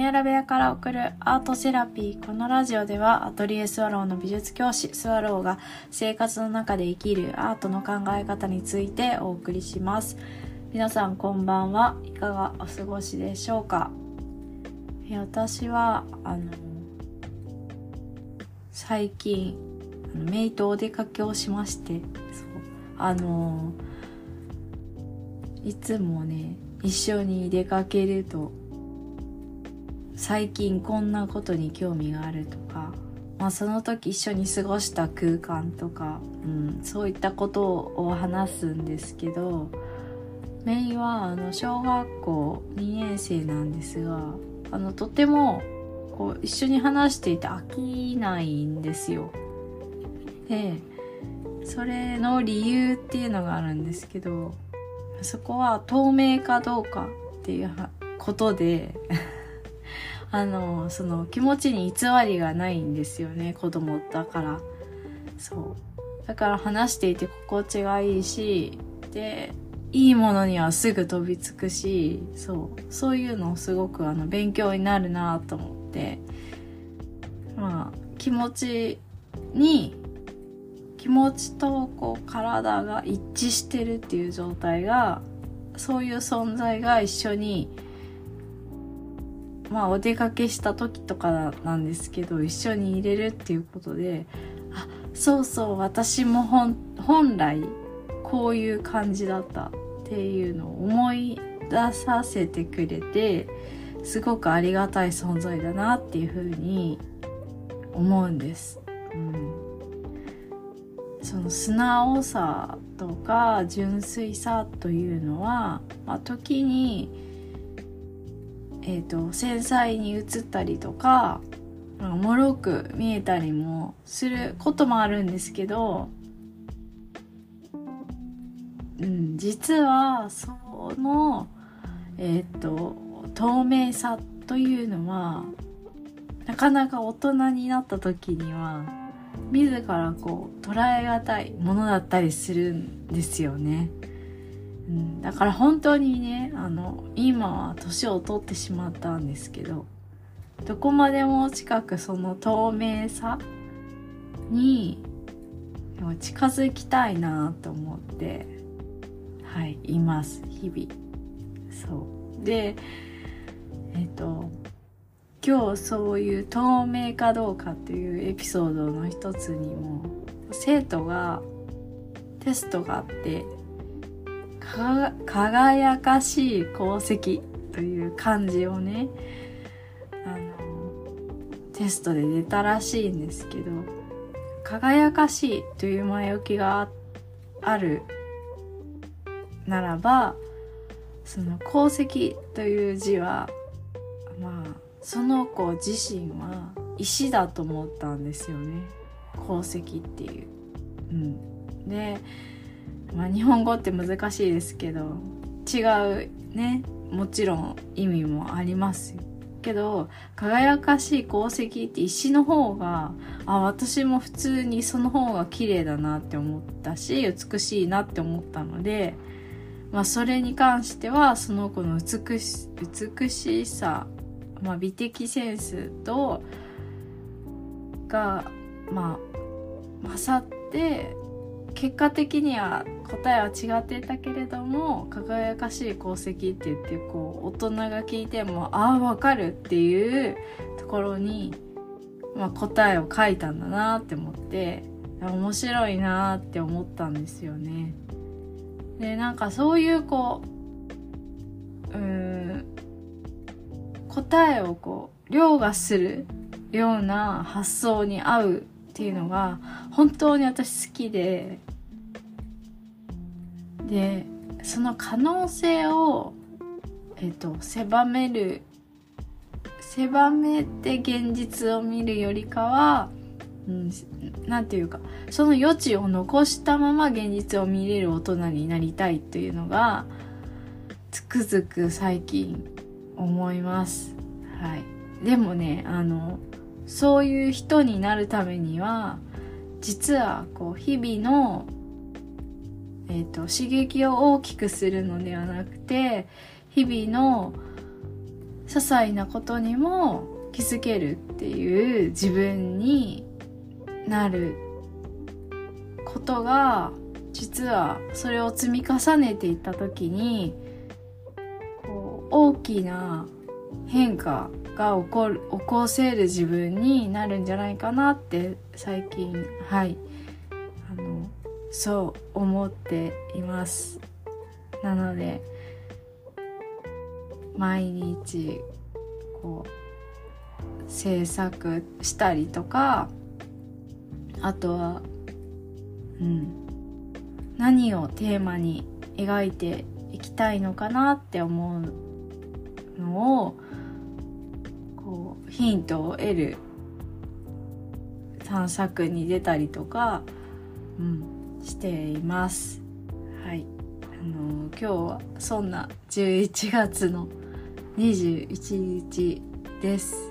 屋ラ部屋から送るアートセラピー。このラジオではアトリエスワローの美術教師スワローが生活の中で生きるアートの考え方についてお送りします。皆さんこんばんは。いかがお過ごしでしょうか私は、あの、最近、メイとお出かけをしまして、そう、あの、いつもね、一緒に出かけると最近こんなことに興味があるとか、まあ、その時一緒に過ごした空間とか、うん、そういったことを話すんですけどメイはあの小学校2年生なんですがあのとてもこう一緒に話していて飽きないんですよ。でそれの理由っていうのがあるんですけどそこは透明かどうかっていうことであのその気持ちに偽りがないんですよね子供だから。そう。だから話していて心地がいいしでいいものにはすぐ飛びつくしそう。そういうのをすごくあの勉強になるなと思って。まあ気持ちに気持ちとこう体が一致してるっていう状態がそういう存在が一緒にまあお出かけした時とかなんですけど一緒に入れるっていうことであそうそう私も本来こういう感じだったっていうのを思い出させてくれてすごくありがたい存在だなっていうふうに思うんです。うん、その素直さとか純粋さというのは、まあ、時にえーと、繊細に映ったりとかもろく見えたりもすることもあるんですけど、うん、実はその、えっ、ー、と透明さというのはなかなか大人になった時には自らこう捉えがたいものだったりするんですよね。だから本当にねあの今は年を取ってしまったんですけどどこまでも近くその透明さに近づきたいなと思ってはいいます日々。そう。でえっ、と今日そういう透明かどうかっていうエピソードの一つにも生徒がテストがあって輝かしい功績という漢字をねあのテストで出たらしいんですけど輝かしいという前置きがあるならばその功績という字はまあその子自身は石だと思ったんですよね功績っていう。うん、でまあ、日本語って難しいですけど違うねもちろん意味もありますけど輝かしい功績って石の方があ私も普通にその方が綺麗だなって思ったし美しいなって思ったので、まあ、それに関してはその子の美し美しさ、まあ、美的センスとがまあ勝って結果的には答えは違っていたけれども輝かしい功績って言ってこう大人が聞いてもああわかるっていうところに、まあ、答えを書いたんだなって思って面白いなって思ったんですよね。でなんかそういうこううん答えをこう凌駕するような発想に合うっていうのが本当に私好きででその可能性を、えっと、狭める狭めて現実を見るよりかはうん、ていうかその余地を残したまま現実を見れる大人になりたいというのがつくづく最近思います。はい、でもねあのそういう人になるためには実はこう日々のえーと、刺激を大きくするのではなくて日々の些細なことにも気づけるっていう自分になることが実はそれを積み重ねていった時にこう大きな変化が起こる起こせる自分になるんじゃないかなって最近はい。あのそう思っています。なので毎日こう制作したりとかあとはうん。何をテーマに描いていきたいのかなって思うのをこうヒントを得る探索に出たりとか、うん、しています。はい。あの今日はそんな11月の21日です。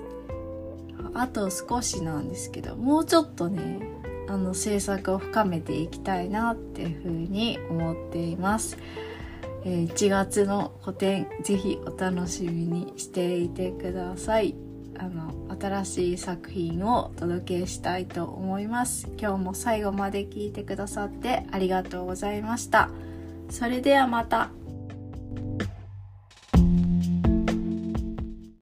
あと少しなんですけど、もうちょっとね、あの制作を深めていきたいなっていうふうに思っています。えー、1月の個展ぜひお楽しみにしていてください。あの新しい作品をお届けしたいと思います。今日も最後まで聞いてくださってありがとうございました。それではまた。